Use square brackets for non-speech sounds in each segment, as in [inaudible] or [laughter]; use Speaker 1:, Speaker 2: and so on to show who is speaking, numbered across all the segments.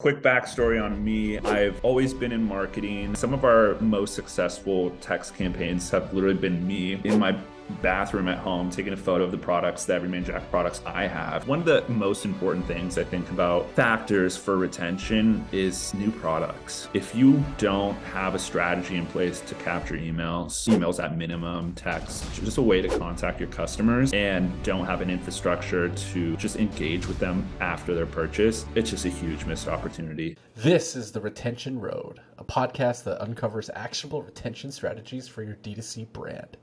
Speaker 1: Quick backstory on me I've always been in marketing. Some of our most successful text campaigns have literally been me in my bathroom at home taking a photo of the products, the Everyman Jack products I have. One of the most important things I think about factors for retention is new products. If you don't have a strategy in place to capture emails, emails at minimum, text, just a way to contact your customers and don't have an infrastructure to just engage with them after their purchase, it's just a huge missed opportunity.
Speaker 2: This is The Retention Road, a podcast that uncovers actionable retention strategies for your D2C brand.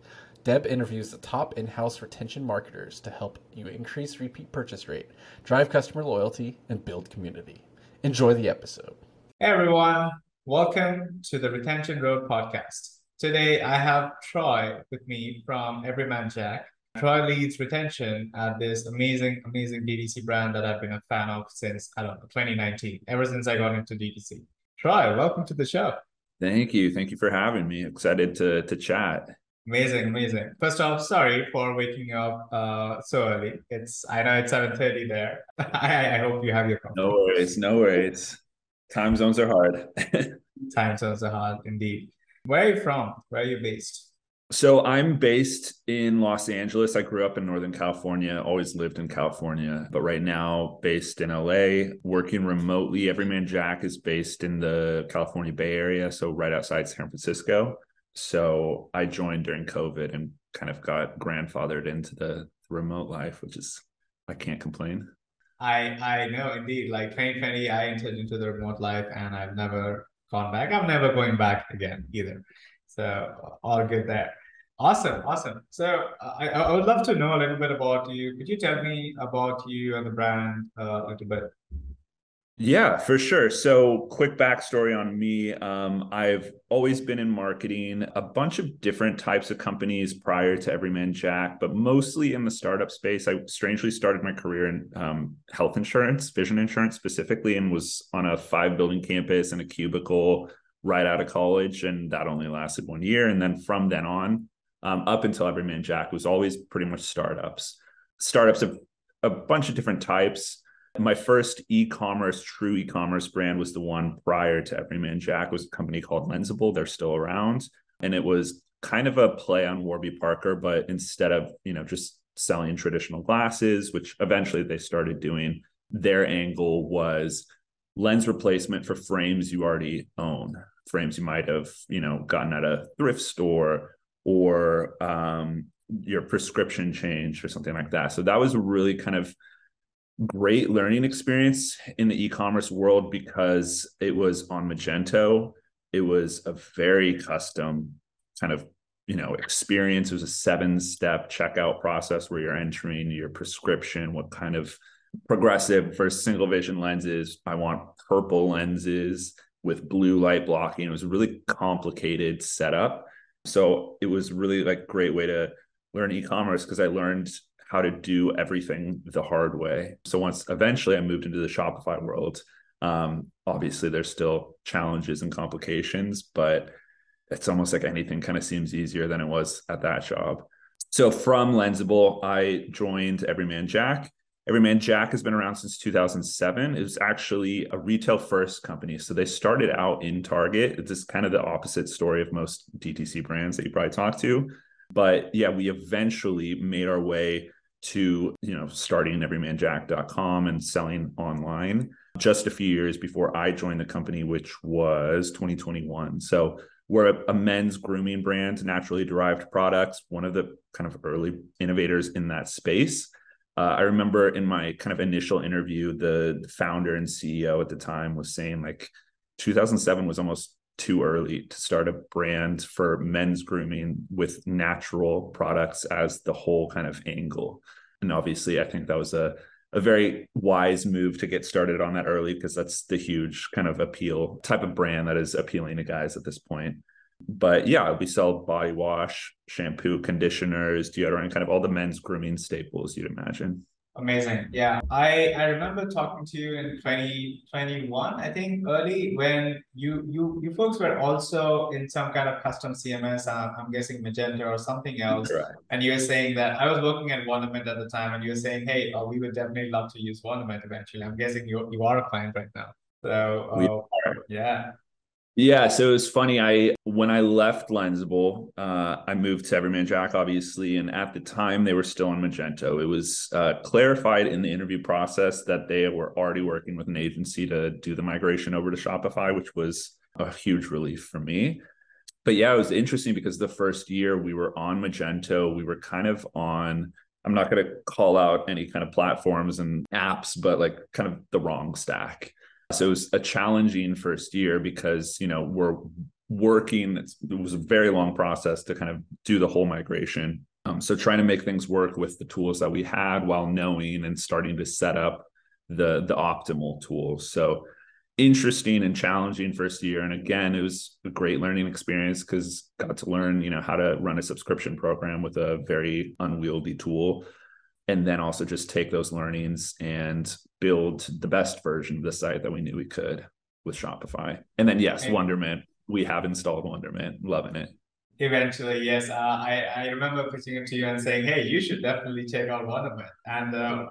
Speaker 2: Deb interviews the top in house retention marketers to help you increase repeat purchase rate, drive customer loyalty, and build community. Enjoy the episode.
Speaker 3: Hey everyone, welcome to the Retention Road podcast. Today I have Troy with me from Everyman Jack. Troy leads retention at this amazing, amazing DTC brand that I've been a fan of since, I don't know, 2019, ever since I got into DTC. Troy, welcome to the show.
Speaker 1: Thank you. Thank you for having me. Excited to to chat.
Speaker 3: Amazing, amazing. First off, sorry for waking up uh, so early. It's I know it's seven thirty there. [laughs] I, I hope you have your coffee.
Speaker 1: No worries, no worries. Time zones are hard. [laughs]
Speaker 3: Time zones are hard indeed. Where are you from? Where are you based?
Speaker 1: So I'm based in Los Angeles. I grew up in Northern California, always lived in California, but right now based in LA, working remotely. Everyman Jack is based in the California Bay Area, so right outside San Francisco. So I joined during COVID and kind of got grandfathered into the remote life, which is I can't complain.
Speaker 3: I I know indeed. Like 2020, I entered into the remote life and I've never gone back. I'm never going back again either. So all good there. Awesome, awesome. So I, I would love to know a little bit about you. Could you tell me about you and the brand uh, a little bit?
Speaker 1: Yeah, for sure. So, quick backstory on me. Um, I've always been in marketing, a bunch of different types of companies prior to Everyman Jack, but mostly in the startup space. I strangely started my career in um, health insurance, vision insurance specifically, and was on a five building campus in a cubicle right out of college. And that only lasted one year. And then from then on, um, up until Everyman Jack, was always pretty much startups. Startups of a bunch of different types my first e-commerce, true e-commerce brand was the one prior to Everyman Jack was a company called Lensable. They're still around. And it was kind of a play on Warby Parker, but instead of, you know, just selling traditional glasses, which eventually they started doing, their angle was lens replacement for frames you already own, frames you might have, you know, gotten at a thrift store or um, your prescription change or something like that. So that was really kind of great learning experience in the e-commerce world because it was on Magento. It was a very custom kind of you know experience. It was a seven-step checkout process where you're entering your prescription, what kind of progressive versus single vision lenses. I want purple lenses with blue light blocking. It was a really complicated setup. So it was really like great way to learn e-commerce because I learned how to do everything the hard way. So once eventually I moved into the Shopify world, um, obviously there's still challenges and complications, but it's almost like anything kind of seems easier than it was at that job. So from Lensable, I joined Everyman Jack. Everyman Jack has been around since 2007. It was actually a retail first company. So they started out in Target. It's just kind of the opposite story of most DTC brands that you probably talk to. But yeah, we eventually made our way to you know starting everymanjack.com and selling online just a few years before I joined the company, which was 2021. So we're a, a, men's grooming brand, naturally derived products, one of the kind of early innovators in that space. Uh, I remember in my kind of initial interview, the, the founder and CEO at the time was saying like 2007 was almost too early to start a brand for men's grooming with natural products as the whole kind of angle. And obviously, I think that was a a very wise move to get started on that early because that's the huge kind of appeal type of brand that is appealing to guys at this point. But yeah, we sell body wash, shampoo, conditioners, deodorant, kind of all the men's grooming staples you'd imagine.
Speaker 3: Amazing. Yeah. I, I remember talking to you in 2021, I think early when you you you folks were also in some kind of custom CMS, uh, I'm guessing Magento or something else. Right. And you were saying that I was working at Wonderment at the time and you were saying, hey, uh, we would definitely love to use Wonderment eventually. I'm guessing you, you are a client right now. So uh, yeah.
Speaker 1: Yeah, so it was funny. I when I left Lensable, uh, I moved to Everyman Jack, obviously, and at the time they were still on Magento. It was uh, clarified in the interview process that they were already working with an agency to do the migration over to Shopify, which was a huge relief for me. But yeah, it was interesting because the first year we were on Magento, we were kind of on. I'm not going to call out any kind of platforms and apps, but like kind of the wrong stack. So it was a challenging first year because, you know, we're working, it was a very long process to kind of do the whole migration. Um, so trying to make things work with the tools that we had while knowing and starting to set up the the optimal tools. So interesting and challenging first year. And again, it was a great learning experience because got to learn, you know, how to run a subscription program with a very unwieldy tool and then also just take those learnings and build the best version of the site that we knew we could with Shopify. And then yes, Wonderment. We have installed Wonderment, loving it.
Speaker 3: Eventually, yes. Uh, I I remember pitching it to you and saying, "Hey, you should definitely check out Wonderment. And uh,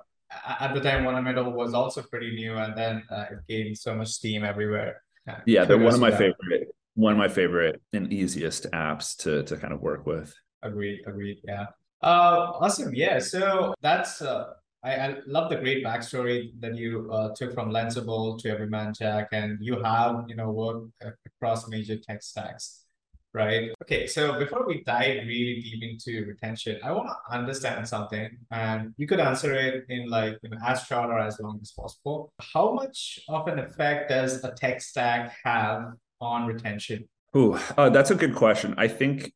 Speaker 3: at the time, Wonderment was also pretty new, and then uh, it gained so much steam everywhere.
Speaker 1: Yeah, they're one of my favorite, one of my favorite and easiest apps to to kind of work with.
Speaker 3: Agreed. Agreed. Yeah. Uh, awesome. Yeah. So that's uh, I, I love the great backstory that you uh, took from Lensable to Everyman Jack, and you have you know worked across major tech stacks, right? Okay. So before we dive really deep into retention, I want to understand something, and you could answer it in like you know, as short or as long as possible. How much of an effect does a tech stack have on retention?
Speaker 1: Ooh, uh, that's a good question. I think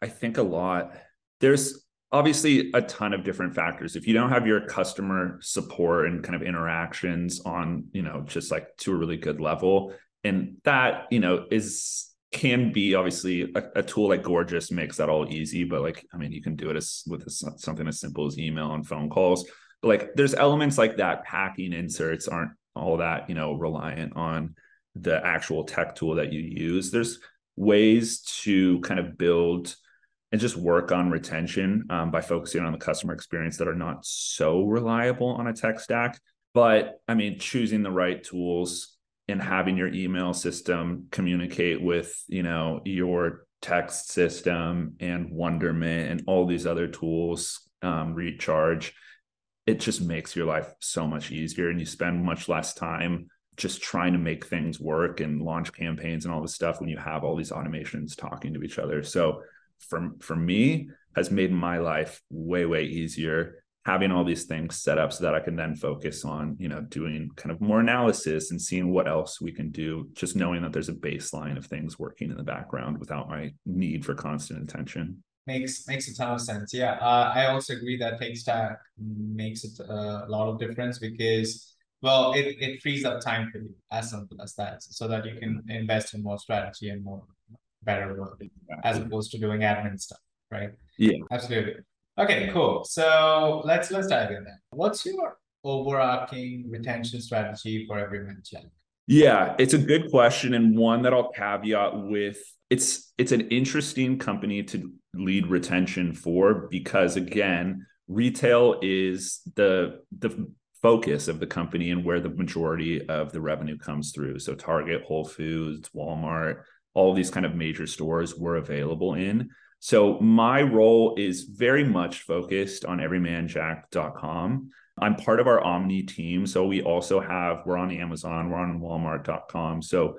Speaker 1: I think a lot. There's obviously a ton of different factors. If you don't have your customer support and kind of interactions on you know just like to a really good level and that you know is can be obviously a, a tool like Gorgias makes that all easy but like i mean you can do it as with something as simple as email and phone calls. But like there's elements like that packing inserts aren't all that you know reliant on the actual tech tool that you use. There's ways to kind of build and just work on retention um, by focusing on the customer experience that are not so reliable on a tech stack. But I mean, choosing the right tools and having your email system communicate with, you know, your text system and Wonderment and all these other tools, um, recharge, it just makes your life so much easier and you spend much less time just trying to make things work and launch campaigns and all this stuff when you have all these automations talking to each other. So for for me has made my life way way easier having all these things set up so that I can then focus on, you know, doing kind of more analysis and seeing what else we can do, just knowing that there's a baseline of things working in the background without my need for constant attention.
Speaker 3: Makes makes a ton of sense. Yeah, uh, I also agree that tech stack makes it a lot of difference because, well, it, it frees up time for you, as simple as that, so that you can invest in more strategy and more better work as opposed to doing admin stuff, right?
Speaker 1: Yeah,
Speaker 3: absolutely. Okay, cool. So let's let's dive in then. What's your overarching retention strategy for Everyman Jack?
Speaker 1: Yeah, it's a good question and one that I'll caveat with it's it's an interesting company to lead retention for because again, retail is the the focus of the company and where the majority of the revenue comes through. So Target, Whole Foods, Walmart, all these kind of major stores were available in. So my role is very much focused on everymanjack.com. I'm part of our Omni team. So we also have, we're on Amazon, we're on Walmart.com. So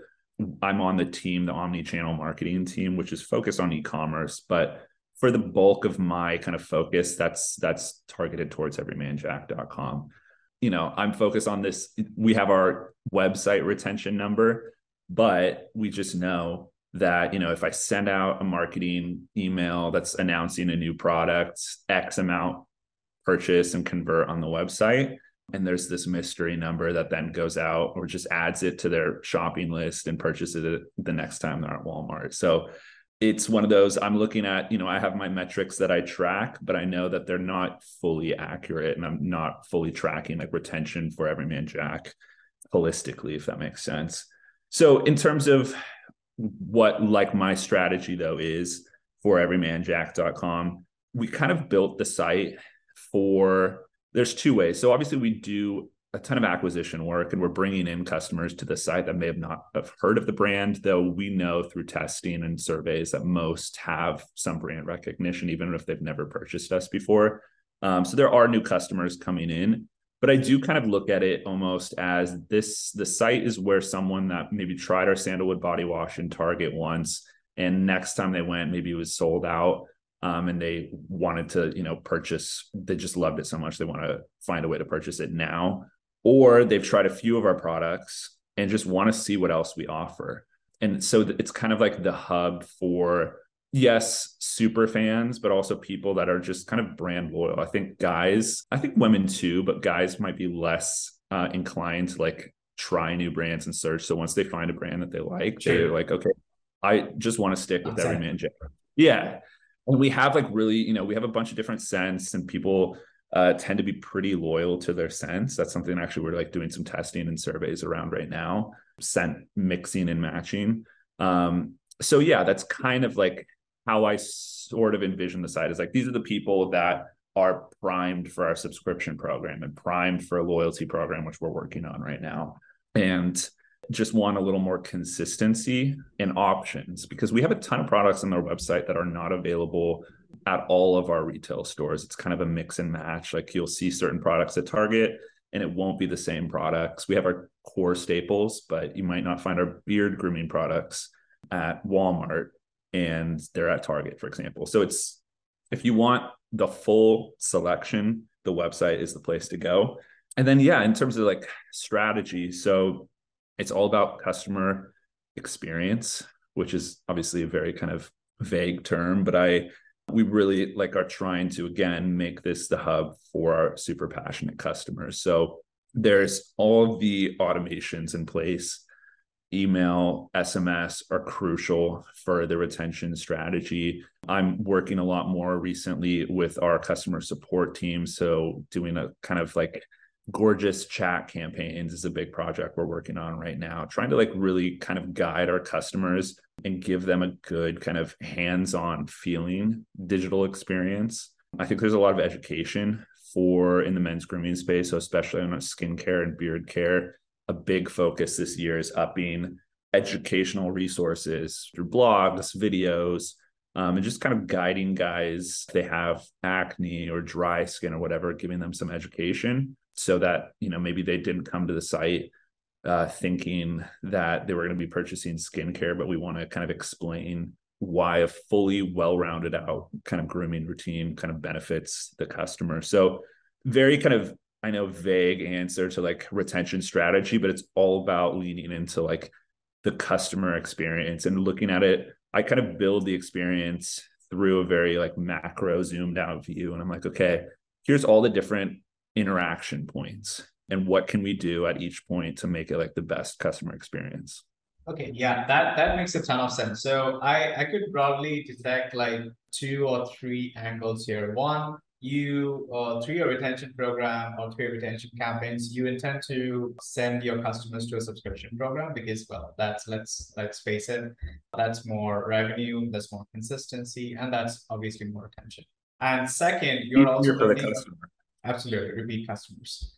Speaker 1: I'm on the team, the Omni channel marketing team, which is focused on e-commerce. But for the bulk of my kind of focus, that's that's targeted towards everymanjack.com. You know, I'm focused on this. We have our website retention number but we just know that you know if i send out a marketing email that's announcing a new product x amount purchase and convert on the website and there's this mystery number that then goes out or just adds it to their shopping list and purchases it the next time they're at walmart. So it's one of those i'm looking at you know i have my metrics that i track but i know that they're not fully accurate and i'm not fully tracking like retention for everyman jack holistically if that makes sense so in terms of what like my strategy though is for everymanjack.com, we kind of built the site for there's two ways. So obviously we do a ton of acquisition work and we're bringing in customers to the site that may have not have heard of the brand though we know through testing and surveys that most have some brand recognition even if they've never purchased us before um, so there are new customers coming in but i do kind of look at it almost as this the site is where someone that maybe tried our sandalwood body wash in target once and next time they went maybe it was sold out um, and they wanted to you know purchase they just loved it so much they want to find a way to purchase it now. Or they've tried a few of our products and just want to see what else we offer. And so it's kind of like the hub for yes super fans but also people that are just kind of brand loyal. I think guys i think women too but guys might be less uh, inclined to like try new brands and search. So once they find a brand that they like sure. they're like okay i just want to stick with every man yeah. And we have like really you know we have a bunch of different scents and people uh, tend to be pretty loyal to their scents. That's something actually we're like doing some testing and surveys around right now scent mixing and matching. Um, so yeah that's kind of like how i sort of envision the site is like these are the people that are primed for our subscription program and primed for a loyalty program which we're working on right now and just want a little more consistency and options because we have a ton of products on our website that are not available at all of our retail stores. It's kind of a mix and match. Like you'll see certain products at Target and it won't be the same products. We have our core staples, but you might not find our beard grooming products at Walmart and they're at Target, for example. So it's if you want the full selection, the website is the place to go. And then, yeah, in terms of like strategy, so it's all about customer experience, which is obviously a very kind of vague term, but I we really like are trying to again make this the hub for our super passionate customers. So there's all the automations in place. Email, SMS are crucial for the retention strategy. I'm working a lot more recently with our customer support team. So, doing a kind of like Gorgias chat campaigns is a big project we're working on right now trying to like really kind of guide our customers and give them a good kind of hands-on feeling digital experience i think there's a lot of education for in the men's grooming space so especially on skincare and beard care a big focus this year is upping educational resources through blogs videos um, and just kind of guiding guys they have acne or dry skin or whatever giving them some education so that you know maybe they didn't come to the site uh, thinking that they were going to be purchasing skincare, but we want to kind of explain why a fully well-rounded out kind of grooming routine kind of benefits the customer. So very kind of I know vague answer to like retention strategy, but it's all about leaning into like the customer experience and looking at it. I kind of build the experience through a very like macro zoomed out view. And I'm like, okay, here's all the different interaction points and what can we do at each point to make it like the best customer experience
Speaker 3: okay yeah that that makes a ton of sense so i i could broadly detect like two or three angles here one you uh, through your retention program or through your retention campaigns you intend to send your customers to a subscription program because well that's let's let's face it that's more revenue that's more consistency and that's obviously more attention. and second you're also for the customer absolutely repeat customers.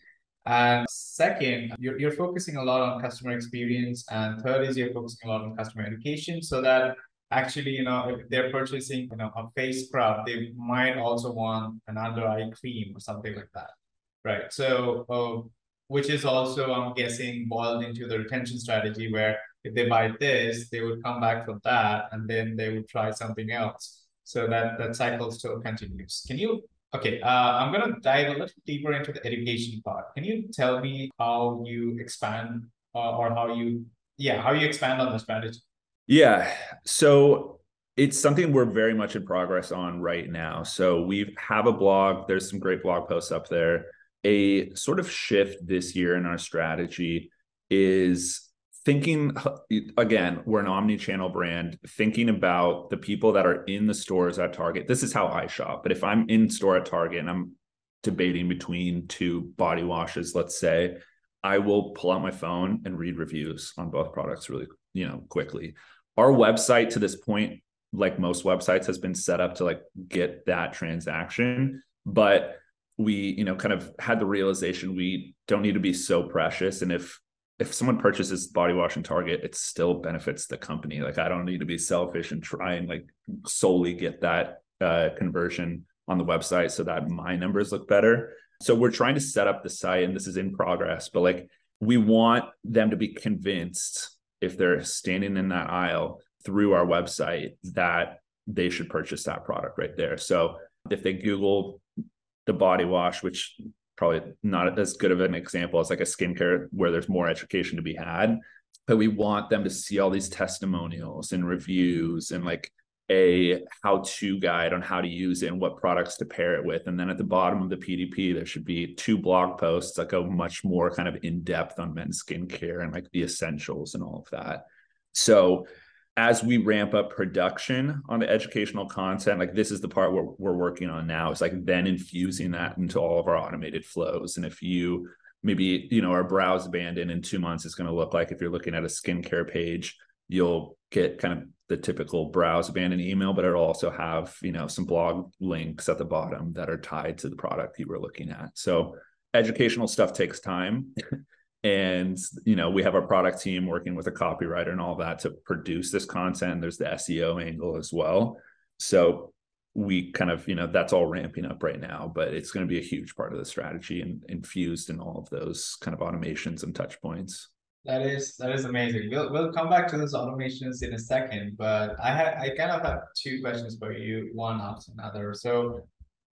Speaker 3: And second, you're, you're focusing a lot on customer experience. And third is you're focusing a lot on customer education so that actually, you know, if they're purchasing, you know, a face scrub, they might also want an under eye cream or something like that. Right. So, uh, which is also, I'm guessing, boiled into the retention strategy where if they buy this, they would come back for that and then they would try something else. So that that cycle still continues. Can you Okay, uh, I'm to dive a little deeper into the education part. Can you tell me how you expand uh, or how you, yeah, how you expand on the strategy?
Speaker 1: Yeah. So it's something we're very much in progress on right now. So we have a blog. There's some great blog posts up there. A sort of shift this year in our strategy is thinking again we're an omni-channel brand thinking about the people that are in the stores at target this is how i shop but if i'm in store at target and i'm debating between two body washes let's say i will pull out my phone and read reviews on both products really you know quickly our website to this point like most websites has been set up to like get that transaction but we you know kind of had the realization we don't need to be so precious and if if someone purchases body wash and target it still benefits the company like i don't need to be selfish and try and like solely get that uh, conversion on the website so that my numbers look better. So we're trying to set up the site and this is in progress but like we want them to be convinced if they're standing in that aisle through our website that they should purchase that product right there. So if they google the body wash which probably not as good of an example as like a skincare where there's more education to be had but we want them to see all these testimonials and reviews and like a how to guide on how to use it and what products to pair it with and then at the bottom of the pdp there should be two blog posts that go much more kind of in depth on men's skincare and like the essentials and all of that so as we ramp up production on the educational content, like this is the part where we're working on now. It's like then infusing that into all of our automated flows. And if you maybe, you know, our browse abandon in two months is going to look like if you're looking at a skincare page, you'll get kind of the typical browse abandon email, but it'll also have, you know, some blog links at the bottom that are tied to the product you were looking at. So educational stuff takes time. [laughs] and you know we have our product team working with a copywriter and all that to produce this content there's the seo angle as well so we kind of you know that's all ramping up right now but it's going to be a huge part of the strategy and infused in all of those kind of automations and touch points
Speaker 3: that is that is amazing we'll, we'll come back to those automations in a second but i had i kind of have two questions for you one after another so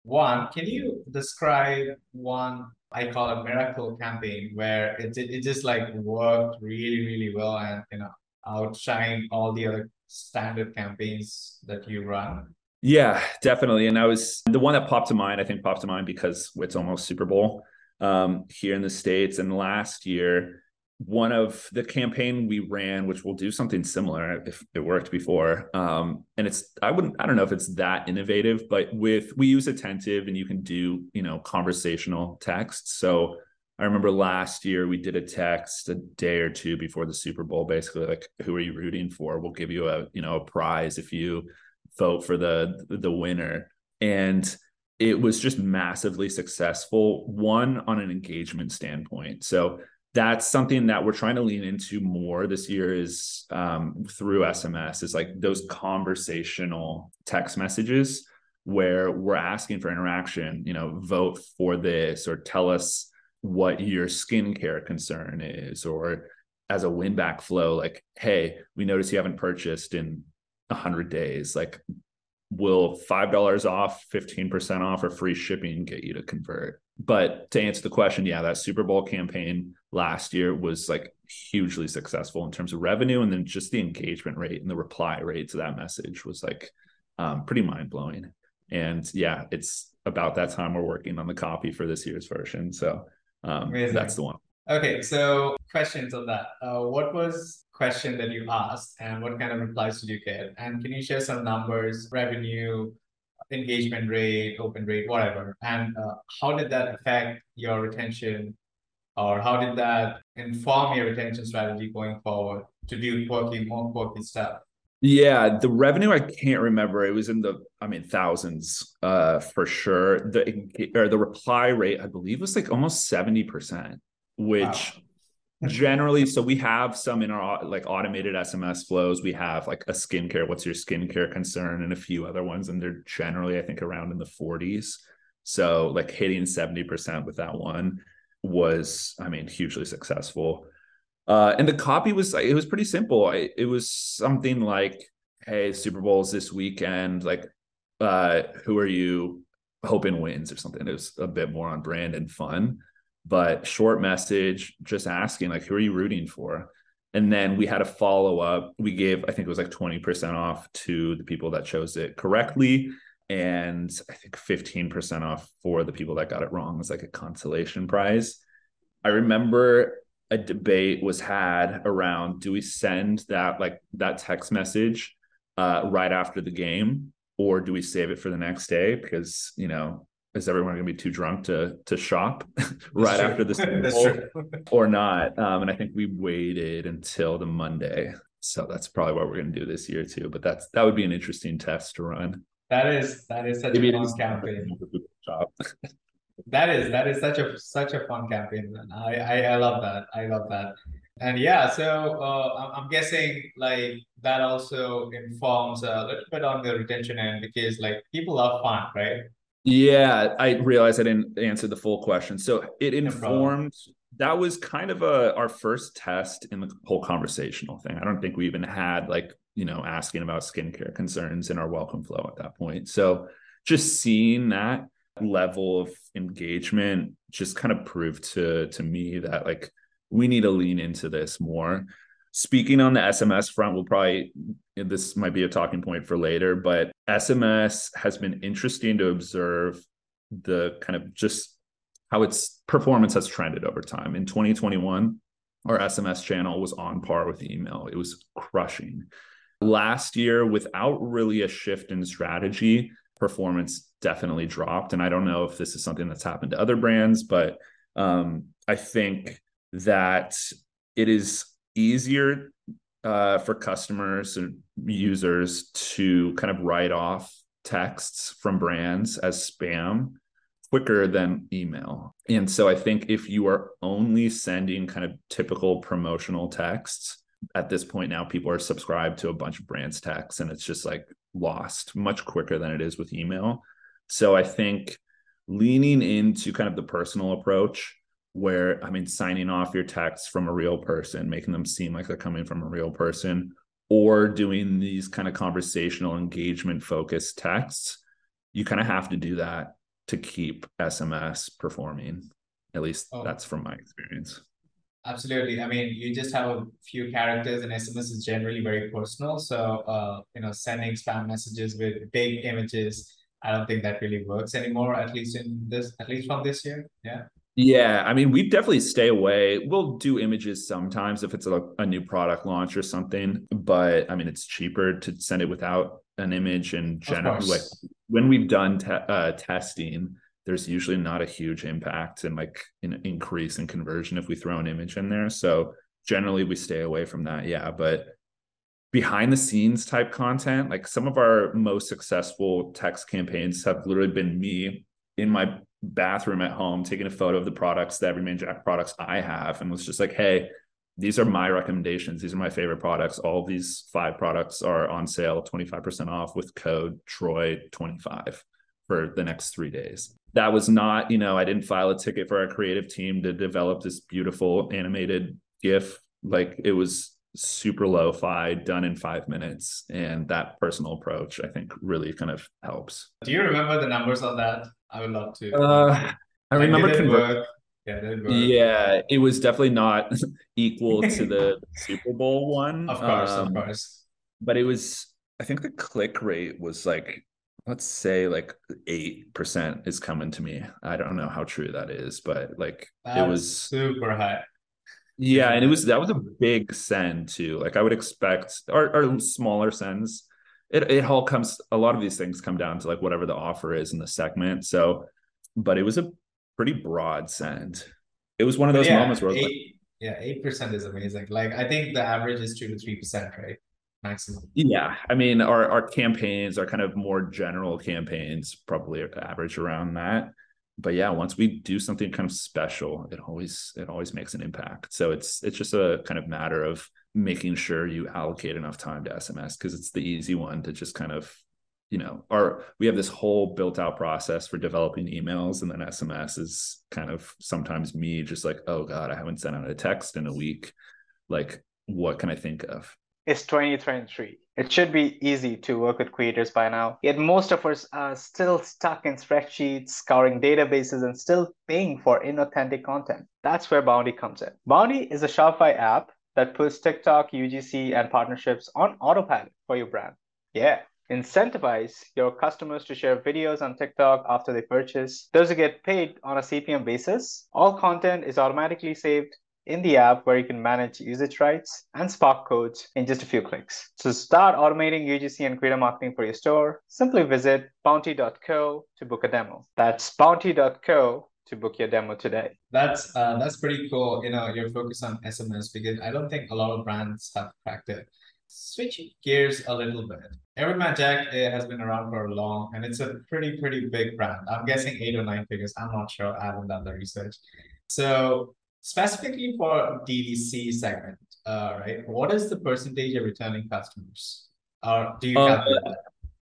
Speaker 3: one can you describe one I call it miracle campaign where it, it, it just like worked really, really well and, you know, outshine all the other standard campaigns that you run.
Speaker 1: Yeah, definitely. And I was the one that popped to mind, I think popped to mind because it's almost Super Bowl um, here in the States. And last year, one of the campaign we ran, which will do something similar if it worked before. Um, and it's I wouldn't I don't know if it's that innovative, but with we use attentive and you can do you know conversational text. So I remember last year we did a text a day or two before the Super Bowl, basically like who are you rooting for? We'll give you a you know a prize if you vote for the the winner. And it was just massively successful one on an engagement standpoint. So that's something that we're trying to lean into more this year is um, through sms is like those conversational text messages where we're asking for interaction you know vote for this or tell us what your skincare concern is or as a win back flow like hey we notice you haven't purchased in 100 days. Like will $5 off 15% off or free shipping get you to convert but to answer the question yeah that super bowl campaign last year was like hugely successful in terms of revenue and then just the engagement rate and the reply rate to that message was like um, pretty mind-blowing. And yeah it's about that time we're working on the copy for this year's version. So um, that's the one.
Speaker 3: Okay so questions on that. Uh, what was question that you asked and what kind of replies did you get? And can you share some numbers revenue engagement rate open rate whatever and uh, how did that affect your retention or how did that inform your retention strategy going forward to do quirky, more quirky stuff?
Speaker 1: Yeah, the revenue I can't remember. It was in the, I mean, thousands uh, for sure. The or the reply rate, I believe, was like almost seventy percent, which wow. Generally, so we have some in our like automated SMS flows. We have like a skincare, what's your skincare concern, and a few other ones, and they're generally, I think, around in the forties. So like hitting seventy percent with that one was, I mean, hugely successful. Uh, and the copy was it was pretty simple. I, it was something like, "Hey, Super Bowl's this weekend. Like, uh, who are you hoping wins or something?" It was a bit more on brand and fun, but short message, just asking like, "Who are you rooting for?" And then we had a follow up. We gave, I think it was like twenty percent off to the people that chose it correctly and I think 15% off for the people that got it wrong was like a consolation prize. I remember a debate was had around do we send that like that text message uh, right after the game or do we save it for the next day because you know is everyone going to be too drunk to to shop [laughs] right after the [laughs] Super Bowl or not? Um, and I think we waited until the Monday, so that's probably what we're going to do this year too. But that's that would be an interesting test to run.
Speaker 3: That is that is such Maybe a fun campaign. [laughs] That is that is such a such a fun campaign. I, I I love that. I love that. And yeah, so uh, I'm guessing like that also informs a little bit on the retention end because like people love fun, right?
Speaker 1: Yeah, I realized I didn't answer the full question. So it informed that was kind of a our first test in the whole conversational thing. I don't think we even had like, you know, asking about skincare concerns in our welcome flow at that point. So just seeing that level of engagement just kind of proved to to me that like we need to lean into this more. Speaking on the SMS front, we'll probably this might be a talking point for later, but SMS has been interesting to observe the kind of just how its performance has trended over time. In 2021, our SMS channel was on par with email. It was crushing. Last year, without really a shift in strategy, performance definitely dropped. And I don't know if this is something that's happened to other brands, but um, I think that it is easier uh, for customers and users to kind of write off texts from brands as spam quicker than email. And so I think if you are only sending kind of typical promotional texts, at this point now people are subscribed to a bunch of brands texts and it's just like lost much quicker than it is with email. So I think leaning into kind of the personal approach where I mean signing off your texts from a real person, making them seem like they're coming from a real person or doing these kind of conversational engagement focused texts, you kind of have to do that to keep SMS performing. At least oh. that's from my experience.
Speaker 3: Absolutely. I mean, you just have a few characters, and SMS is generally very personal. So, uh, you know, sending spam messages with big images, I don't think that really works anymore. At least in this, at least from this year. Yeah.
Speaker 1: Yeah, I mean, we definitely stay away. We'll do images sometimes if it's a, a new product launch or something, but I mean, it's cheaper to send it without an image and generally like when we've done te- uh, testing there's usually not a huge impact and like an increase in conversion if we throw an image in there so generally we stay away from that yeah but behind the scenes type content like some of our most successful text campaigns have literally been me in my bathroom at home taking a photo of the products the everyman jack products i have and was just like hey these are my recommendations. These are my favorite products. All these five products are on sale, 25% off with code Troy25 for the next three days. That was not, you know, I didn't file a ticket for our creative team to develop this beautiful animated GIF. Like it was super lo fi, done in five minutes. And that personal approach, I think, really kind of helps.
Speaker 3: Do you remember the numbers on that? I would love to.
Speaker 1: Uh, I remember convert- yeah, yeah, it was definitely not [laughs] equal to the [laughs] Super Bowl one.
Speaker 3: Of course, um, of course.
Speaker 1: But it was, I think the click rate was like, let's say like 8% is coming to me. I don't know how true that is, but like
Speaker 3: That's
Speaker 1: it was
Speaker 3: super high.
Speaker 1: Yeah, and it was that was a big send too. Like I would expect our, our smaller sends. It it all comes a lot of these things come down to like whatever the offer is in the segment. So but it was a pretty broad send. It was one of those yeah, moments where
Speaker 3: eight, like, yeah, eight percent is amazing. Like I think the average is two to three percent, right? Maximum.
Speaker 1: Yeah, I mean our our campaigns are kind of more general campaigns, probably average around that. But yeah, once we do something kind of special, it always it always makes an impact. So it's it's just a kind of matter of making sure you allocate enough time to SMS because it's the easy one to just kind of you know, our we have this whole built out process for developing emails, and then SMS is kind of sometimes me just like, oh God, I haven't sent out a text in a week. Like, what can I think of?
Speaker 4: It's 2023. It should be easy to work with creators by now. Yet most of us are still stuck in spreadsheets, scouring databases, and still paying for inauthentic content. That's where Bounty comes in. Bounty is a Shopify app that puts TikTok, UGC, and partnerships on autopilot for your brand. Yeah, incentivize your customers to share videos on TikTok after they purchase. Those who get paid on a CPM basis. All content is automatically saved in the app where you can manage usage rights and Spark codes in just a few clicks. So start automating UGC and creator marketing for your store. Simply visit bounty.co to book a demo. That's bounty.co to book your demo today.
Speaker 3: That's uh, that's pretty cool. You know, your focus on SMS because I don't think a lot of brands have cracked it. switching gears a little bit. Everyman Jack eh, has been around for a long, and it's a pretty, pretty big brand. I'm guessing eight or nine figures. I'm not sure. I haven't done the research. So specifically for DTC segment, uh, right? What is the percentage of returning customers? Or do you
Speaker 1: Uh,
Speaker 3: calculate that?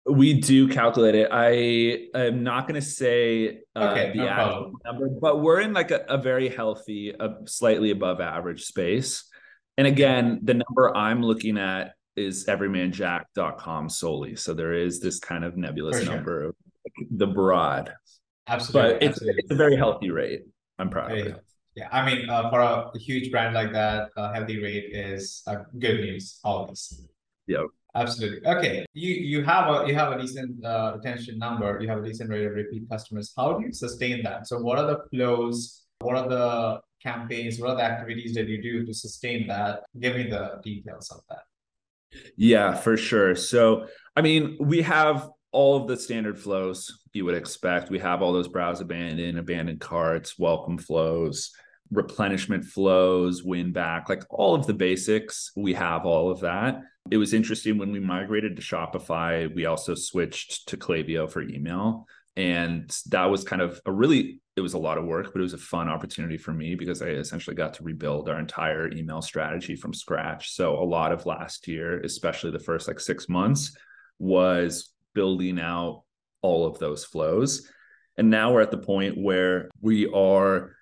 Speaker 1: We do calculate it. I am not going to say uh,
Speaker 3: Okay,
Speaker 1: the
Speaker 3: no
Speaker 1: actual
Speaker 3: problem.
Speaker 1: number, but we're in like a, a very healthy, a slightly above average space. And again, the number I'm looking at is everymanjack.com solely. So there is this kind of nebulous
Speaker 3: sure.
Speaker 1: number of the broad,
Speaker 3: Absolutely.
Speaker 1: but it's,
Speaker 3: absolutely.
Speaker 1: it's a very healthy rate. I'm proud
Speaker 3: Very
Speaker 1: of it.
Speaker 3: healthy. Yeah, I mean, uh, for a huge brand like that, a healthy rate is uh, good news always.
Speaker 1: Yeah.
Speaker 3: Absolutely. Okay, you you have a you have a decent uh, retention number. You have a decent rate of repeat customers. How do you sustain that? So, what are the flows? What are the campaigns? What are the activities that you do to sustain that? Give me the details of that.
Speaker 1: Yeah, for sure. So, I mean, we have all of the standard flows you would expect. We have all those browse abandoned, abandoned carts, welcome flows, replenishment flows, win back, like all of the basics. We have all of that. It was interesting when we migrated to Shopify, we also switched to Klaviyo for email. And that was kind of a really, it was a lot of work, but it was a fun opportunity for me because I essentially got to rebuild our entire email strategy from scratch. So a lot of last year, especially the first like six months, was building out all of those flows. And now we're at the point where we are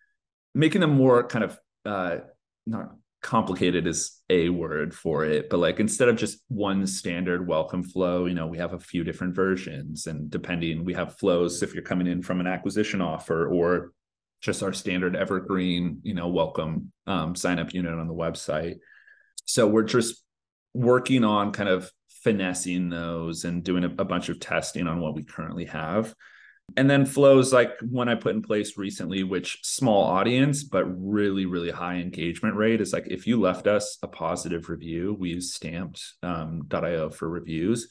Speaker 1: making them more kind of uh not complicated is a word for it but like instead of just one standard welcome flow you know we have a few different versions and depending we have flows if you're coming in from an acquisition offer or just our standard evergreen you know welcome um, sign up unit on the website. So we're just working on kind of finessing those and doing a, a bunch of testing on what we currently have and then flows like one I put in place recently, which small audience, but really, really high engagement rate is like if you left us a positive review, we use stamped um, for reviews.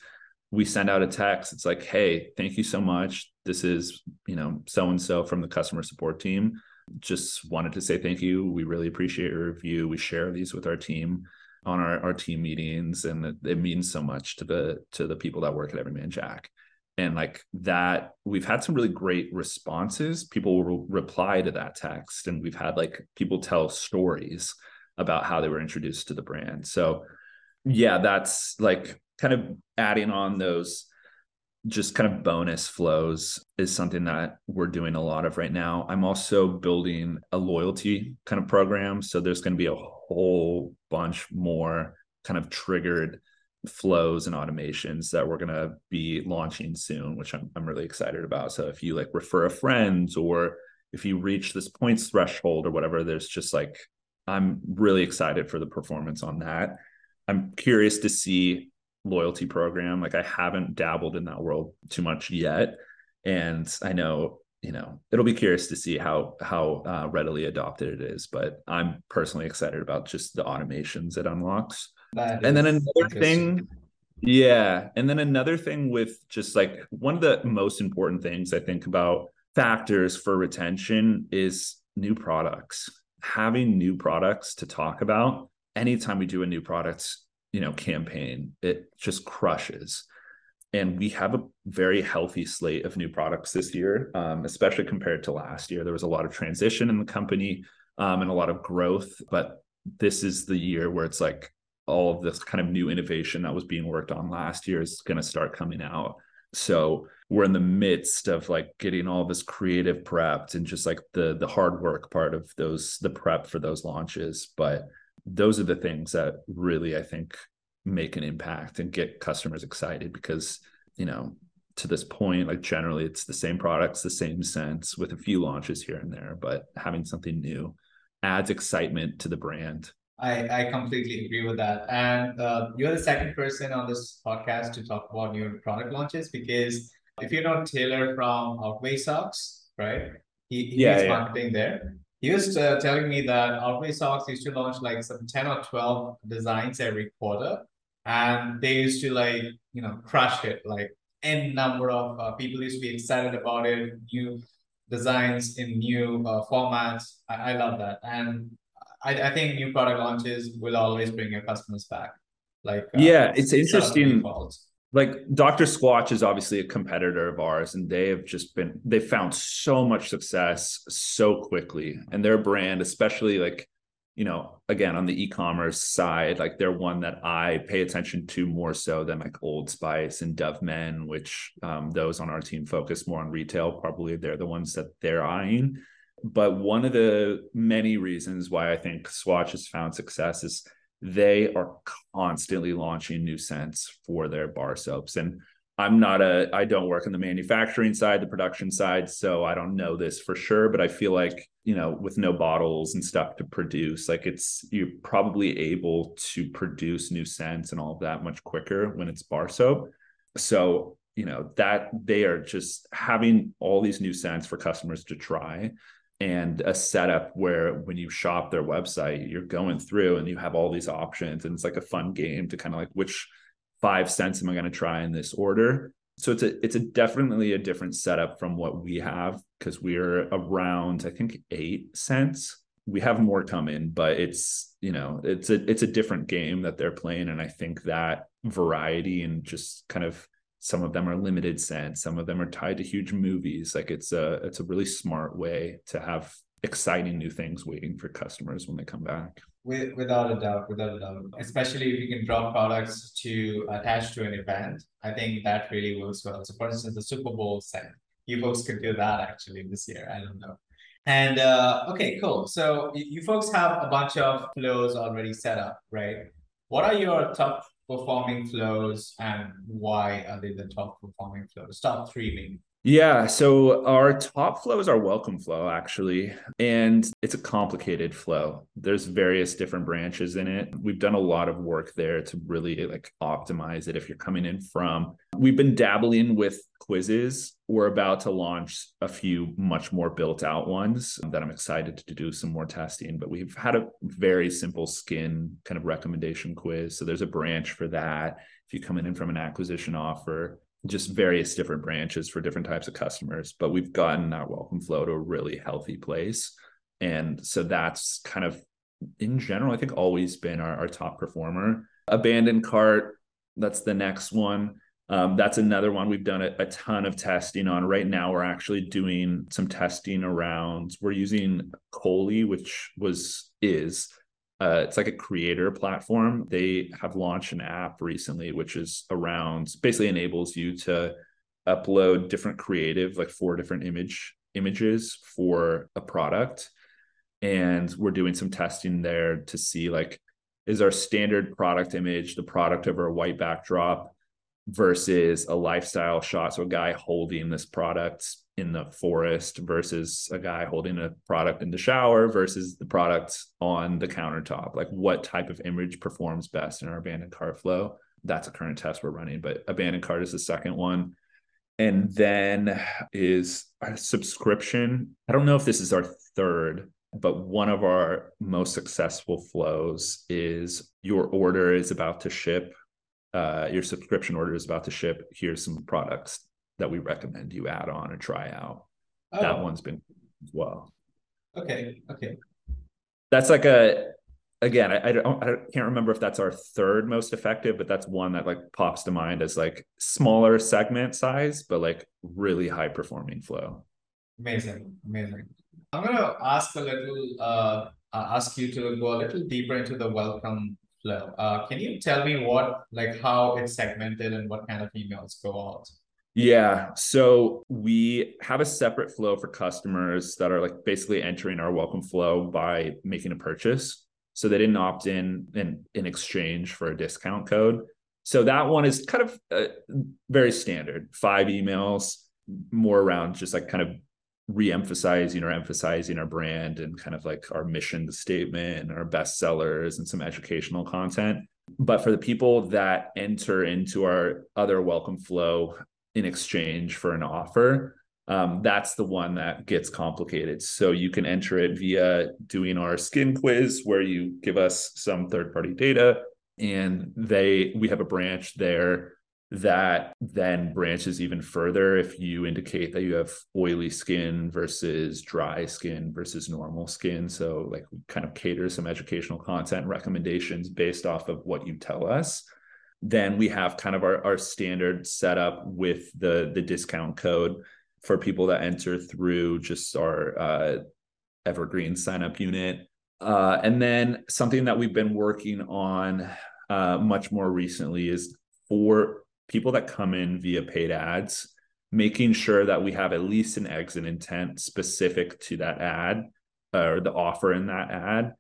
Speaker 1: We send out a text. It's like, hey, thank you so much. This is, you know, so and so from the customer support team. Just wanted to say thank you. We really appreciate your review. We share these with our team on our, our team meetings, and it, it means so much to the to the people that work at Everyman Jack and like that we've had some really great responses. People will reply to that text and we've had like people tell stories about how they were introduced to the brand. So yeah that's like kind of adding on those just kind of bonus flows is something that we're doing a lot of right now. I'm also building a loyalty kind of program so there's going to be a whole bunch more kind of triggered flows and automations that we're going to be launching soon which I'm, I'm really excited about. So if you like refer a friend or if you reach this points threshold or whatever there's just like i'm really excited for the performance on that. I'm curious to see loyalty program. Like i haven't dabbled in that world too much yet. And i know you know it'll be curious to see how how uh, readily adopted it is but i'm personally excited about just the automations it unlocks
Speaker 3: That
Speaker 1: and then another thing yeah and then another thing with just like one of the most important things i think about factors for retention is new products. Having new products to talk about anytime we do a new product you know campaign it just crushes. And we have a very healthy slate of new products this year um, especially compared to last year. There was a lot of transition in the company um, and a lot of growth but this is the year where it's like all of this kind of new innovation that was being worked on last year is going to start coming out. So we're in the midst of like getting all this creative prepped and just like the the hard work part of those the prep for those launches. But those are the things that really I think make an impact and get customers excited because you know to this point like generally it's the same products the same scents with a few launches here and there but having something new adds excitement to the brand
Speaker 3: I, I completely agree with that. And uh, you're the second person on this podcast to talk about new product launches because if you know Taylor from Outway Socks, right? He, he
Speaker 1: Yeah,
Speaker 3: is
Speaker 1: yeah.
Speaker 3: marketing there. He was uh, telling me that Outway Socks used to launch like some 10 or 12 designs every quarter. And they used to like, you know, crush it. Like N number of uh, people used to be excited about it, new designs in new uh, formats. I, I love that. And I, I think new product launches will always bring your customers back. Like
Speaker 1: uh, yeah, it's interesting. Like Dr. Squatch is obviously a competitor of ours, and they have just been they found so much success so quickly, and their brand, especially like you know, again on the e-commerce side, like they're one that I pay attention to more so than like Old Spice and Dove Men, which um, those on our team focus more on retail. Probably they're the ones that they're eyeing. But one of the many reasons why I think Squatch has found success is they are constantly launching new scents for their bar soaps. And I'm not a I don't work in the manufacturing side, the production side, so I don't know this for sure, but I feel like, you know, with no bottles and stuff to produce, like it's you're probably able to produce new scents and all of that much quicker when it's bar soap. So, you know, that they are just having all these new scents for customers to try and a setup where when you shop their website, you're going through and you have all these options and it's like a fun game to kind of like which five scents am I going to try in this order? So it's a it's a definitely a different setup from what we have because we're around I think eight scents. We have more coming, but it's you know it's a it's a different game that they're playing, and I think that variety and just kind of some of them are limited scents, some of them are tied to huge movies. Like it's a it's a really smart way to have exciting new things waiting for customers when they come back.
Speaker 3: With, without a doubt, without a doubt, especially if you can drop products to attach to an event, I think that really works well. So, for instance, the Super Bowl set, you folks could do that actually this year. I don't know. And uh, okay, cool. So you folks have a bunch of flows already set up, right? What are your top performing flows and why are they the top performing flows? Top three, maybe.
Speaker 1: Yeah. So our top flow is our welcome flow, actually. And it's a complicated flow. There's various different branches in it. We've done a lot of work there to really like optimize it if you're coming in from. We've been dabbling with quizzes. We're about to launch a few much more built out ones that I'm excited to do some more testing. But we've had a very simple skin kind of recommendation quiz. So there's a branch for that. If you're coming in from an acquisition offer, just various different branches for different types of customers. But we've gotten our welcome flow to a really healthy place. And so that's kind of in general, I think always been our, our top performer. Abandoned cart, that's the next one. Um, that's another one we've done a, a, ton of testing on. Right now, we're actually doing some testing around. We're using Cohley, which was is uh, it's like a creator platform. They have launched an app recently, which is around basically enables you to upload different creative, like four different image images for a product. And we're doing some testing there to see like, is our standard product image the product over a white backdrop versus a lifestyle shot? So a guy holding this product in the forest versus a guy holding a product in the shower versus the product on the countertop. Like what type of image performs best in our abandoned cart flow? That's a current test we're running but abandoned cart is the second one. And then is a subscription. I don't know if this is our third but one of our most successful flows is your order is about to ship uh, your subscription order is about to ship. Here's some products that we recommend you add on and try out. Oh. That one's been as well.
Speaker 3: Okay. Okay.
Speaker 1: That's like a again, I, I, don't I can't remember if that's our third most effective, but that's one that like pops to mind as like smaller segment size, but like really high performing flow.
Speaker 3: Amazing, amazing. I'm gonna ask a little, uh, ask you to go a little deeper into the welcome flow. Uh, can you tell me what, like, how it's segmented and what kind of emails go out?
Speaker 1: Yeah. So we have a separate flow for customers that are like basically entering our welcome flow by making a purchase. So they didn't opt in in, in exchange for a discount code. So that one is kind of uh, very standard five emails, more around just like kind of re-emphasizing or emphasizing our brand and kind of like our mission statement, our best sellers, and some educational content. But for the people that enter into our other welcome flow, in exchange for an offer um, that's the one that gets complicated. So you can enter it via doing our skin quiz, where you give us some third party data, and they we have a branch there that then branches even further if you indicate that you have oily skin versus dry skin versus normal skin. So like kind of cater some educational content recommendations based off of what you tell us. Then we have kind of our, our standard setup with the the discount code for people that enter through just our uh, evergreen sign up unit. Uh, and then something that we've been working on uh, much more recently is for people that come in via paid ads making sure that we have at least an exit intent specific to that ad uh, or the offer in that ad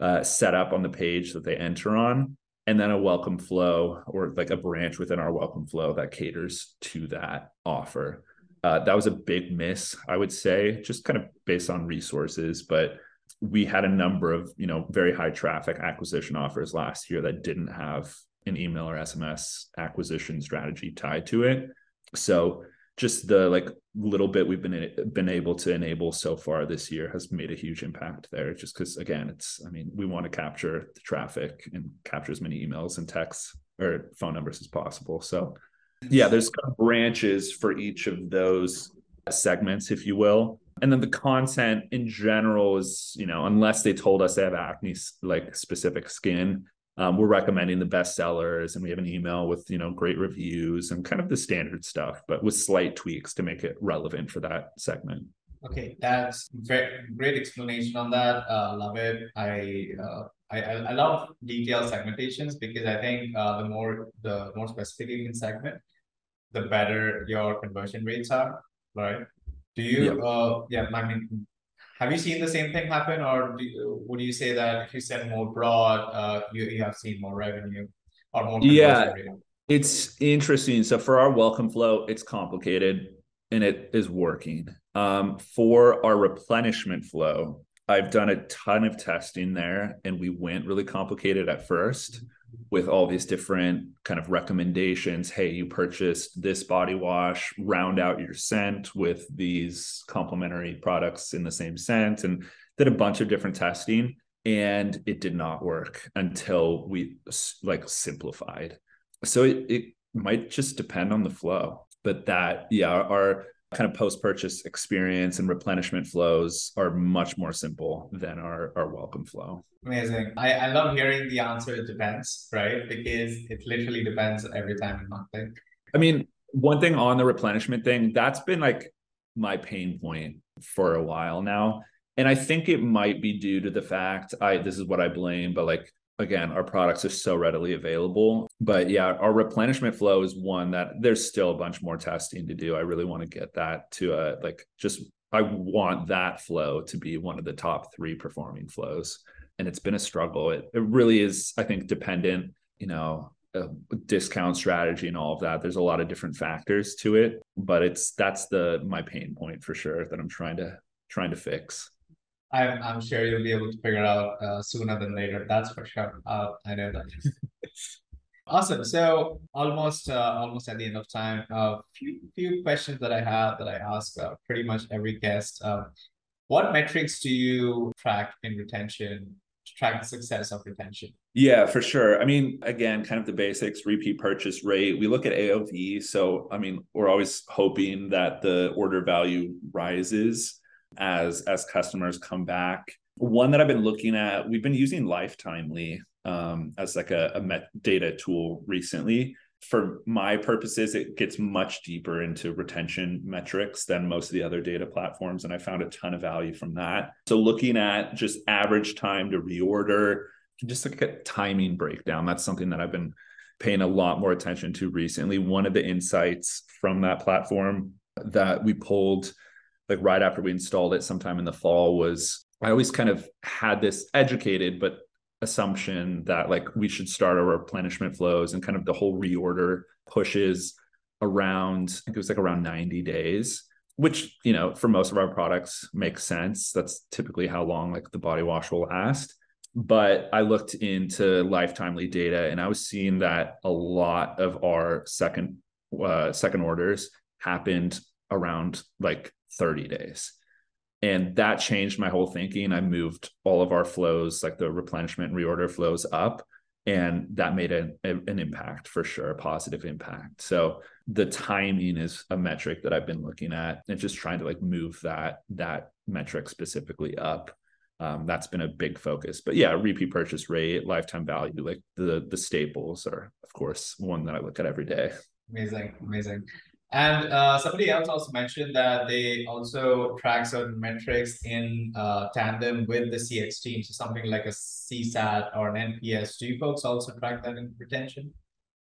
Speaker 1: uh, set up on the page that they enter on and then a welcome flow or like a branch within our welcome flow that caters to that offer. Uh, that was a big miss i would say just kind of based on resources but we had a number of you know very high traffic acquisition offers last year that didn't have an email or sms acquisition strategy tied to it. So just the like little bit we've been been able to enable so far this year has made a huge impact there just because again it's i mean we want to capture the traffic and capture as many emails and texts or phone numbers as possible. So yeah there's branches for each of those segments if you will. And then the content in general is you know unless they told us they have acne like specific skin um, we're recommending the best sellers and we have an email with you know great reviews and kind of the standard stuff but with slight tweaks to make it relevant for that segment
Speaker 3: okay that's very great explanation on that uh, love it i uh, I, I love detailed segmentations because I think uh, the more the more specific you can segment, the better your conversion rates are, right? Do you? Yeah. Uh, yeah. I mean, have you seen the same thing happen, or do you, would you say that if you send more broad, uh, you, you have seen more revenue or more?
Speaker 1: Yeah, it's interesting. So for our welcome flow, it's complicated and it is working. Um, for our replenishment flow, I've done a ton of testing there, and we went really complicated at first with all these different kind of recommendations. Hey, you purchased this body wash, round out your scent with these complementary products in the same scent, and did a bunch of different testing. And it did not work until we like simplified. So it, it might just depend on the flow. But that, yeah, our kind of post-purchase experience and replenishment flows are much more simple than our, our welcome flow.
Speaker 3: Amazing. I, I love hearing the answer it depends, right? Because it literally depends every time in marketing.
Speaker 1: I mean, one thing on the replenishment thing, that's been like my pain point for a while now. And I think it might be due to the fact I this is what I blame, but like again, our products are so readily available. But yeah, our replenishment flow is one that there's still a bunch more testing to do. I really want to get that to a like just I want that flow to be one of the top three performing flows. And it's been a struggle. It, it really is, I think, dependent, you know, uh, discount strategy and all of that. There's a lot of different factors to it, but it's that's the my pain point for sure that I'm trying to trying to fix.
Speaker 3: I'm I'm sure you'll be able to figure out uh, sooner than later. That's for sure. Uh, I know that. [laughs] awesome. So almost uh, almost at the end of time. A uh, few few questions that I have that I ask uh, pretty much every guest. Uh, what metrics do you track in retention track the success of retention?
Speaker 1: Yeah, for sure. I mean, again, kind of the basics, repeat purchase rate. We look at AOV. So, I mean, we're always hoping that the order value rises as as customers come back. One that I've been looking at, we've been using Lifetimely um, as like a, a met data tool recently. For my purposes, it gets much deeper into retention metrics than most of the other data platforms, and I found a ton of value from that. So, looking at just average time to reorder, just look at timing breakdown. That's something that I've been paying a lot more attention to recently. One of the insights from that platform that we pulled like right after we installed it sometime in the fall was I always kind of had this educated but assumption that like we should start our replenishment flows and kind of the whole reorder pushes around I think it was like around 90 days which you know for most of our products makes sense. That's typically how long like the body wash will last. But I looked into Lifetimely data and I was seeing that a lot of our second uh, second orders happened around like 30 days. And that changed my whole thinking. I moved all of our flows, like the replenishment and reorder flows up. And that made an, an impact for sure, a positive impact. So the timing is a metric that I've been looking at and just trying to like move that that metric specifically up. um, that's been a big focus. But yeah, repeat purchase rate, lifetime value, like the the staples are, of course, one that I look at every day.
Speaker 3: Amazing, amazing. And uh, somebody else also mentioned that they also track certain metrics in uh, tandem with the CX team. So something like a CSAT or an NPS. Do you folks also track that in retention?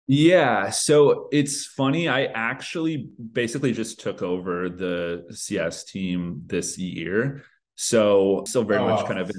Speaker 1: Yeah. So it's funny. I actually basically just took over the CS team this year. So still very oh, much kind of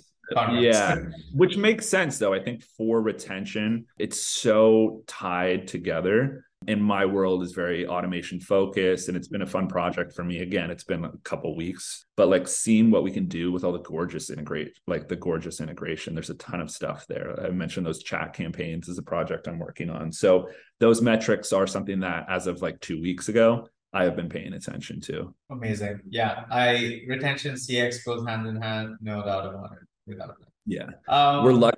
Speaker 1: yeah which makes sense though i think for retention it's so tied together in my world is very automation focused and it's been a fun project for me again it's been a couple weeks but like seeing what we can do with all the Gorgias integrate like the Gorgias integration there's a ton of stuff there i mentioned those chat campaigns is a project i'm working on so those metrics are something that as of like two weeks ago I have been paying attention to.
Speaker 3: Amazing. Yeah. I retention CX goes hand in hand, no doubt about it. Without it.
Speaker 1: Yeah. Um, We're lucky.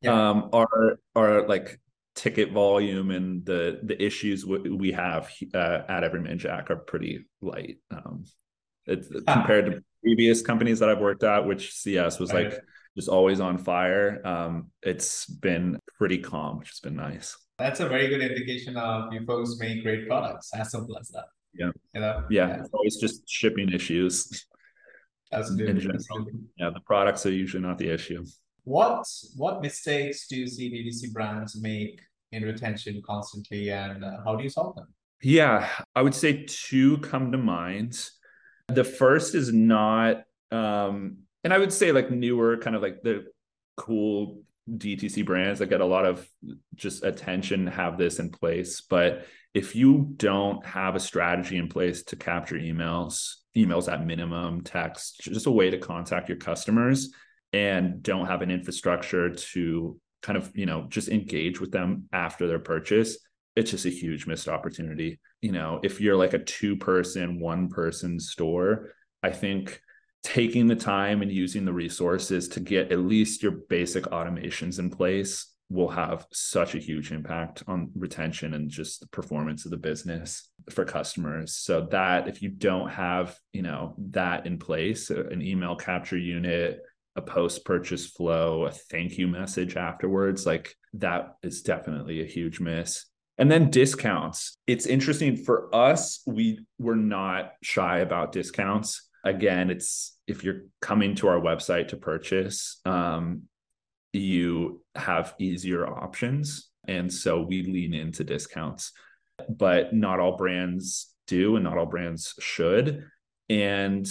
Speaker 1: Yeah. Um our our like ticket volume and the the issues we have uh, at Every Man Jack are pretty light. Um it's ah. compared to previous companies that I've worked at, which CS was right. like just always on fire. Um, it's been pretty calm, which has been nice.
Speaker 3: That's a very good indication of you folks make great products. As simple as that.
Speaker 1: Yeah. You know? Yeah. yeah. It's always just shipping issues.
Speaker 3: Absolutely.
Speaker 1: Yeah, the products are usually not the issue.
Speaker 3: What what mistakes do you see DTC brands make in retention constantly, and uh, how do you solve them?
Speaker 1: Yeah, I would say two come to mind. The first is not, um, and I would say like newer, kind of like the cool DTC brands that get a lot of just attention have this in place. But if you don't have a strategy in place to capture emails, emails at minimum, text, just a way to contact your customers, and don't have an infrastructure to kind of, you know, just engage with them after their purchase, it's just a huge missed opportunity. You know, if you're like a two person, one person store, I think taking the time and using the resources to get at least your basic automations in place will have such a huge impact on retention and just the performance of the business for customers so that if you don't have you know that in place an email capture unit a post purchase flow a thank you message afterwards like that is definitely a huge miss. And then discounts. It's interesting for us we were not shy about discounts. Again it's if you're coming to our website to purchase um, you have easier options. And so we lean into discounts. But not all brands do and not all brands should. And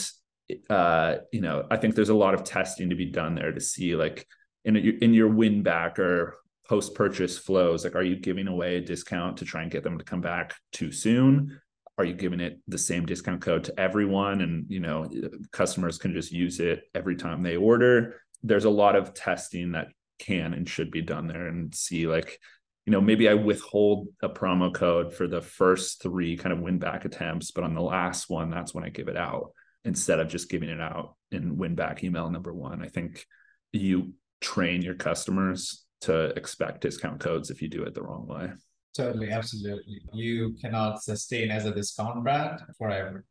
Speaker 1: uh you know i think there's a lot of testing to be done there to see like in in your win back or post purchase flows like are you giving away a discount to try and get them to come back too soon? Are you giving it the same discount code to everyone? And you know customers can just use it every time they order. There's a lot of testing that can and should be done there and see like you know maybe i withhold a promo code for the first three kind of win back attempts but on the last one that's when i give it out instead of just giving it out in win back email number one i think you train your customers to expect discount codes if you do it the wrong way
Speaker 3: Totally, absolutely. You cannot sustain as a discount brand forever,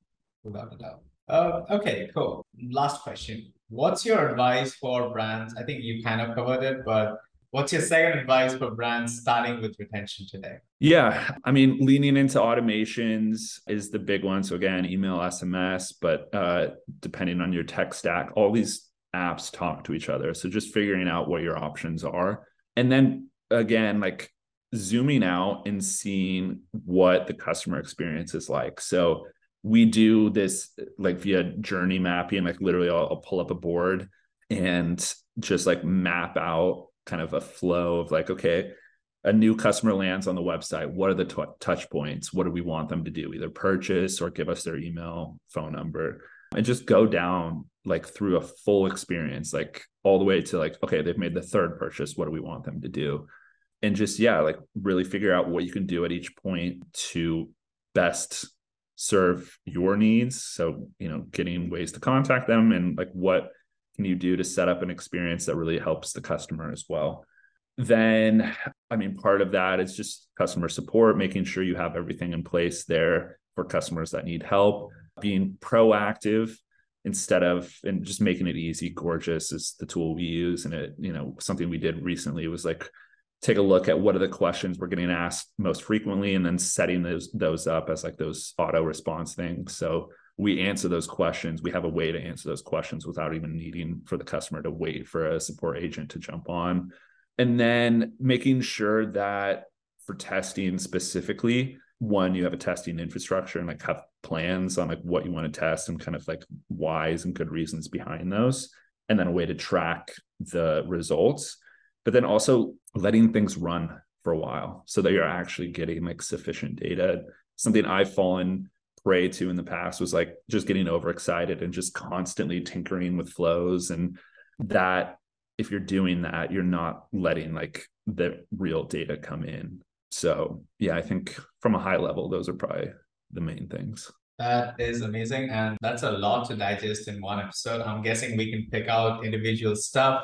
Speaker 3: without a doubt. Uh, okay, cool. Last question. What's your advice for brands? I think you kind of covered it, but what's your second advice for brands starting with retention today?
Speaker 1: Yeah, I mean, leaning into automations is the big one. So again, email, SMS, but uh, depending on your tech stack, all these apps talk to each other. So just figuring out what your options are, and then again, like zooming out and seeing what the customer experience is like. So we do this like via journey mapping, like literally I'll, I'll pull up a board and just like map out kind of a flow of like, okay, a new customer lands on the website. What are the t- touch points? What do we want them to do? Either purchase or give us their email, phone number, and just go down like through a full experience, like all the way to like, okay, they've made the third purchase. What do we want them to do? and just yeah like really figure out what you can do at each point to best serve your needs so you know getting ways to contact them and like what can you do to set up an experience that really helps the customer as well? Then i mean part of that is just customer support making sure you have everything in place there for customers that need help. Being proactive instead of and just making it easy Gorgias is the tool we use. And it you know something we did recently was like take a look at what are the questions we're getting asked most frequently and then setting those those up as like those auto response things. So we answer those questions we have a way to answer those questions without even needing for the customer to wait for a support agent to jump on and then making sure that for testing specifically one you have a testing infrastructure and like have plans on like what you want to test and kind of like whys and good reasons behind those and then a way to track the results but then also letting things run for a while so that you're actually getting like sufficient data. Something I've fallen prey to in the past was like just getting overexcited and just constantly tinkering with flows. And that, if you're doing that, you're not letting like the real data come in. So, yeah, I think from a high level, those are probably the main things.
Speaker 3: That is amazing. And that's a lot to digest in one episode. I'm guessing we can pick out individual stuff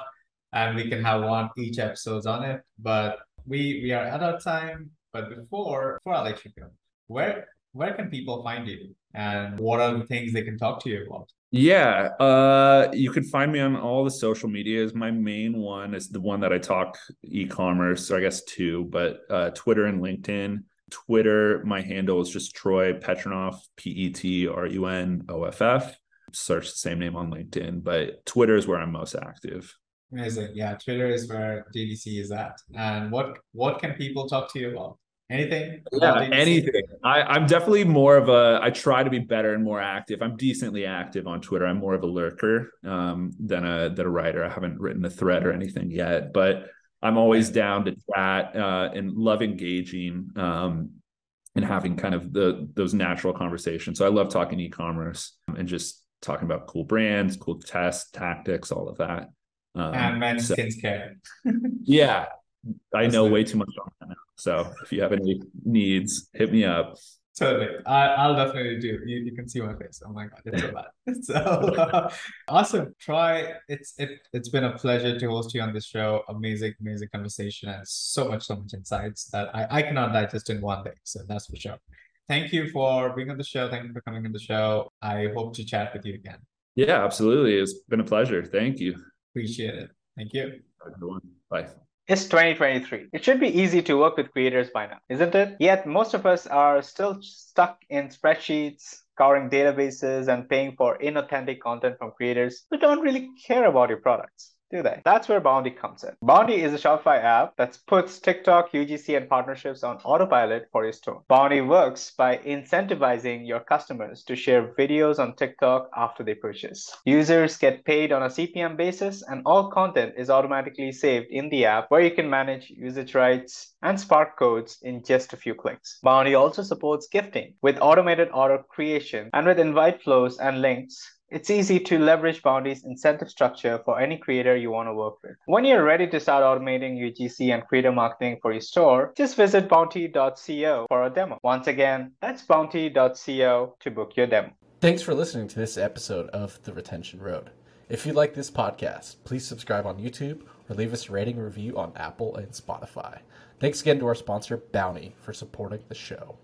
Speaker 3: and we can have one each episodes on it. But we we are at our time. But before before I let you go, where where can people find you and what are the things they can talk to you about?
Speaker 1: Yeah, uh, you can find me on all the social medias. My main one is the one that I talk e-commerce, or I guess two, but uh, Twitter and LinkedIn. Twitter, my handle is just Troy Petrunoff, P E T R U N O F F. Search the same name on LinkedIn, but Twitter is where I'm most active.
Speaker 3: Amazing. Yeah, Twitter is where DTC is at. And what what can people talk to you about? Anything?
Speaker 1: Yeah, anything. I, I'm definitely more of a. I try to be better and more active. I'm decently active on Twitter. I'm more of a lurker um, than a than a writer. I haven't written a thread or anything yet, but I'm always down to chat uh, and love engaging um, and having kind of the those natural conversations. So I love talking e-commerce and just talking about cool brands, cool tests, tactics, all of that.
Speaker 3: Um, and men's so, skincare. [laughs]
Speaker 1: yeah, I know way too much on that now. So if you have any needs, hit me up.
Speaker 3: Totally. I, will definitely do. You, you can see my face. Oh my God, it's so bad. [laughs] So uh, [laughs] awesome. Troy. It's it it's been a pleasure to host you on this show. Amazing, amazing conversation and so much, so much insights that I, I cannot digest in one day. So that's for sure. Thank you for being on the show. Thank you for coming on the show. I hope to chat with you again.
Speaker 1: Yeah, absolutely. It's been a pleasure. Thank you.
Speaker 3: Appreciate it. Thank you.
Speaker 1: Bye.
Speaker 4: It's 2023. It should be easy to work with creators by now, isn't it? Yet most of us are still stuck in spreadsheets, scouring databases, and paying for inauthentic content from creators who don't really care about your products do they? That's where Bounty comes in. Bounty is a Shopify app that puts TikTok, UGC, and partnerships on autopilot for your store. Bounty works by incentivizing your customers to share videos on TikTok after they purchase. Users get paid on a CPM basis, and all content is automatically saved in the app where you can manage usage rights and Spark codes in just a few clicks. Bounty also supports gifting with automated order creation and with invite flows and links it's easy to leverage Bounty's incentive structure for any creator you want to work with. When you're ready to start automating UGC and creator marketing for your store, just visit bounty.co for a demo. Once again, that's bounty.co to book your demo.
Speaker 2: Thanks for listening to this episode of The Retention Road. If you like this podcast, please subscribe on YouTube or leave us a rating review on Apple and Spotify. Thanks again to our sponsor, Bounty, for supporting the show.